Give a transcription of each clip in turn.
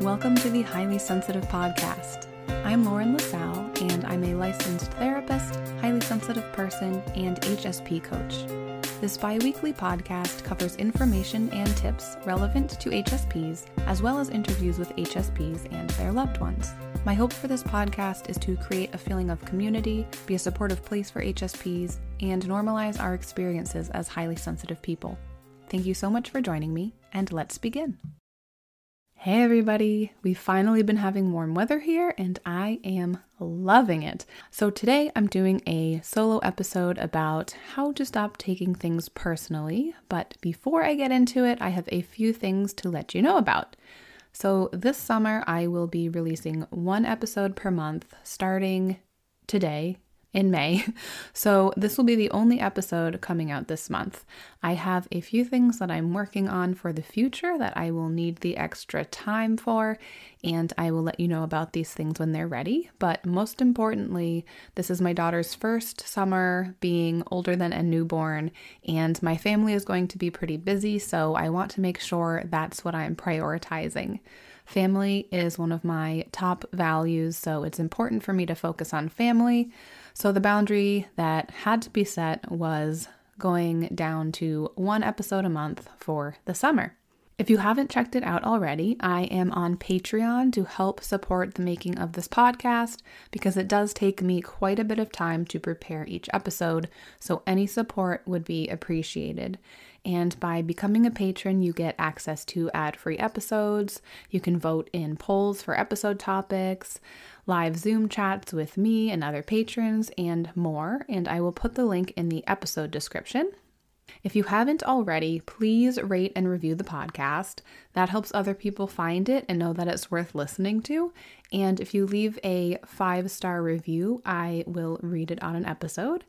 Welcome to the Highly Sensitive Podcast. I'm Lauren LaSalle, and I'm a licensed therapist, highly sensitive person, and HSP coach. This bi weekly podcast covers information and tips relevant to HSPs, as well as interviews with HSPs and their loved ones. My hope for this podcast is to create a feeling of community, be a supportive place for HSPs, and normalize our experiences as highly sensitive people. Thank you so much for joining me, and let's begin. Hey everybody, we've finally been having warm weather here and I am loving it. So today I'm doing a solo episode about how to stop taking things personally. But before I get into it, I have a few things to let you know about. So this summer I will be releasing one episode per month starting today, in May. So, this will be the only episode coming out this month. I have a few things that I'm working on for the future that I will need the extra time for, and I will let you know about these things when they're ready. But most importantly, this is my daughter's first summer being older than a newborn, and my family is going to be pretty busy, so I want to make sure that's what I'm prioritizing. Family is one of my top values, so it's important for me to focus on family. So the boundary that had to be set was going down to one episode a month for the summer. If you haven't checked it out already, I am on Patreon to help support the making of this podcast because it does take me quite a bit of time to prepare each episode, so any support would be appreciated. And by becoming a patron, you get access to ad free episodes. You can vote in polls for episode topics, live Zoom chats with me and other patrons, and more. And I will put the link in the episode description. If you haven't already, please rate and review the podcast. That helps other people find it and know that it's worth listening to. And if you leave a five star review, I will read it on an episode.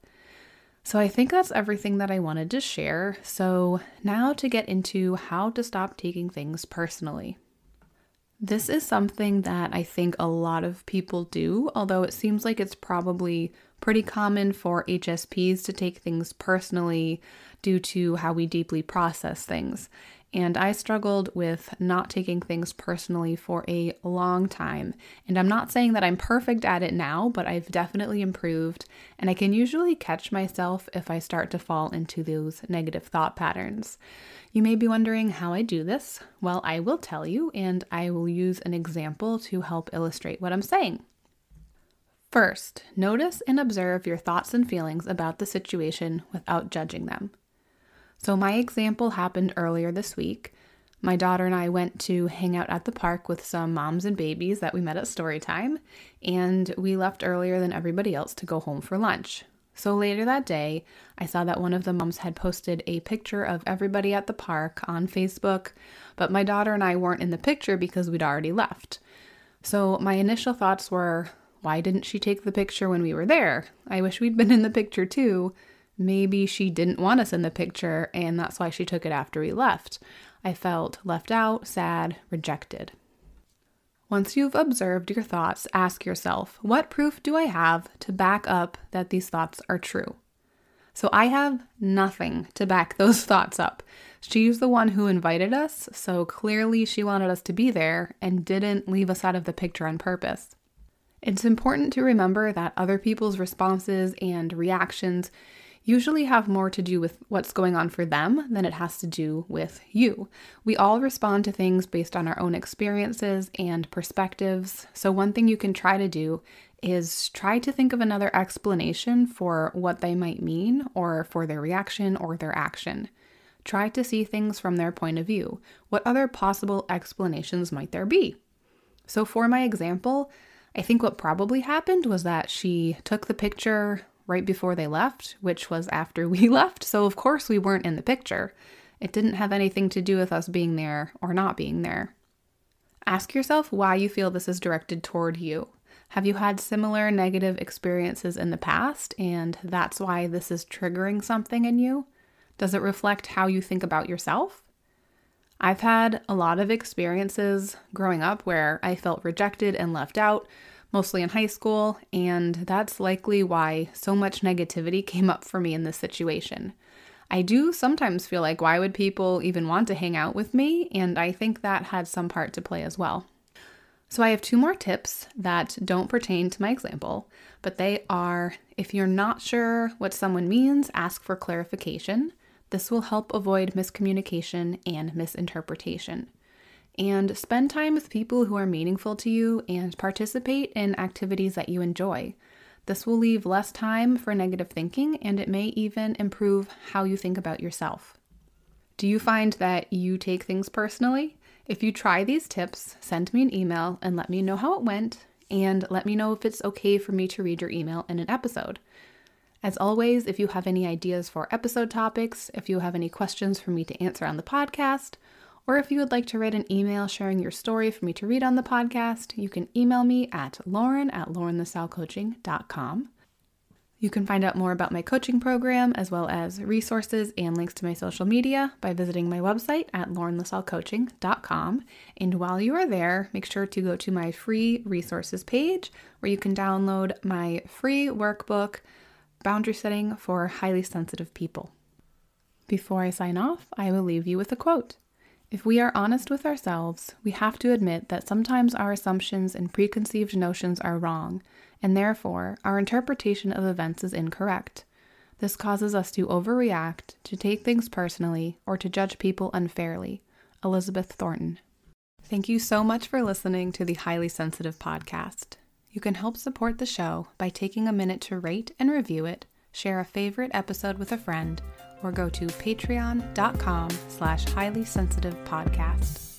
So I think that's everything that I wanted to share. So now to get into how to stop taking things personally. This is something that I think a lot of people do, although it seems like it's probably pretty common for HSPs to take things personally due to how we deeply process things. And I struggled with not taking things personally for a long time. And I'm not saying that I'm perfect at it now, but I've definitely improved. And I can usually catch myself if I start to fall into those negative thought patterns. You may be wondering how I do this. Well, I will tell you, and I will use an example to help illustrate what I'm saying. First, notice and observe your thoughts and feelings about the situation without judging them. So, my example happened earlier this week. My daughter and I went to hang out at the park with some moms and babies that we met at story time, and we left earlier than everybody else to go home for lunch. So later that day, I saw that one of the moms had posted a picture of everybody at the park on Facebook, but my daughter and I weren't in the picture because we'd already left. So my initial thoughts were, why didn't she take the picture when we were there? I wish we'd been in the picture too. Maybe she didn't want us in the picture, and that's why she took it after we left. I felt left out, sad, rejected. Once you've observed your thoughts, ask yourself, what proof do I have to back up that these thoughts are true? So I have nothing to back those thoughts up. She's the one who invited us, so clearly she wanted us to be there and didn't leave us out of the picture on purpose. It's important to remember that other people's responses and reactions usually have more to do with what's going on for them than it has to do with you. We all respond to things based on our own experiences and perspectives. So, one thing you can try to do is try to think of another explanation for what they might mean or for their reaction or their action. Try to see things from their point of view. What other possible explanations might there be? So, for my example, I think what probably happened was that she took the picture right before they left, which was after we left, so of course we weren't in the picture. It didn't have anything to do with us being there or not being there. Ask yourself why you feel this is directed toward you. Have you had similar negative experiences in the past, and that's why this is triggering something in you? Does it reflect how you think about yourself? I've had a lot of experiences growing up where I felt rejected and left out, mostly in high school, and that's likely why so much negativity came up for me in this situation. I do sometimes feel like, why would people even want to hang out with me? And I think that had some part to play as well. So, I have two more tips that don't pertain to my example, but they are if you're not sure what someone means, ask for clarification. This will help avoid miscommunication and misinterpretation. And spend time with people who are meaningful to you and participate in activities that you enjoy. This will leave less time for negative thinking and it may even improve how you think about yourself. Do you find that you take things personally? If you try these tips, send me an email and let me know how it went, and let me know if it's okay for me to read your email in an episode. As always, if you have any ideas for episode topics, if you have any questions for me to answer on the podcast, or if you would like to write an email sharing your story for me to read on the podcast, you can email me at lauren at laurenlasallecoaching.com. You can find out more about my coaching program as well as resources and links to my social media by visiting my website at laurenlasallecoaching.com. And while you are there, make sure to go to my free resources page where you can download my free workbook, Boundary Setting for Highly Sensitive People. Before I sign off, I will leave you with a quote. If we are honest with ourselves, we have to admit that sometimes our assumptions and preconceived notions are wrong and therefore our interpretation of events is incorrect. This causes us to overreact, to take things personally, or to judge people unfairly. Elizabeth Thornton. Thank you so much for listening to the Highly Sensitive podcast. You can help support the show by taking a minute to rate and review it, share a favorite episode with a friend, or go to patreon.com slash highly sensitive podcast.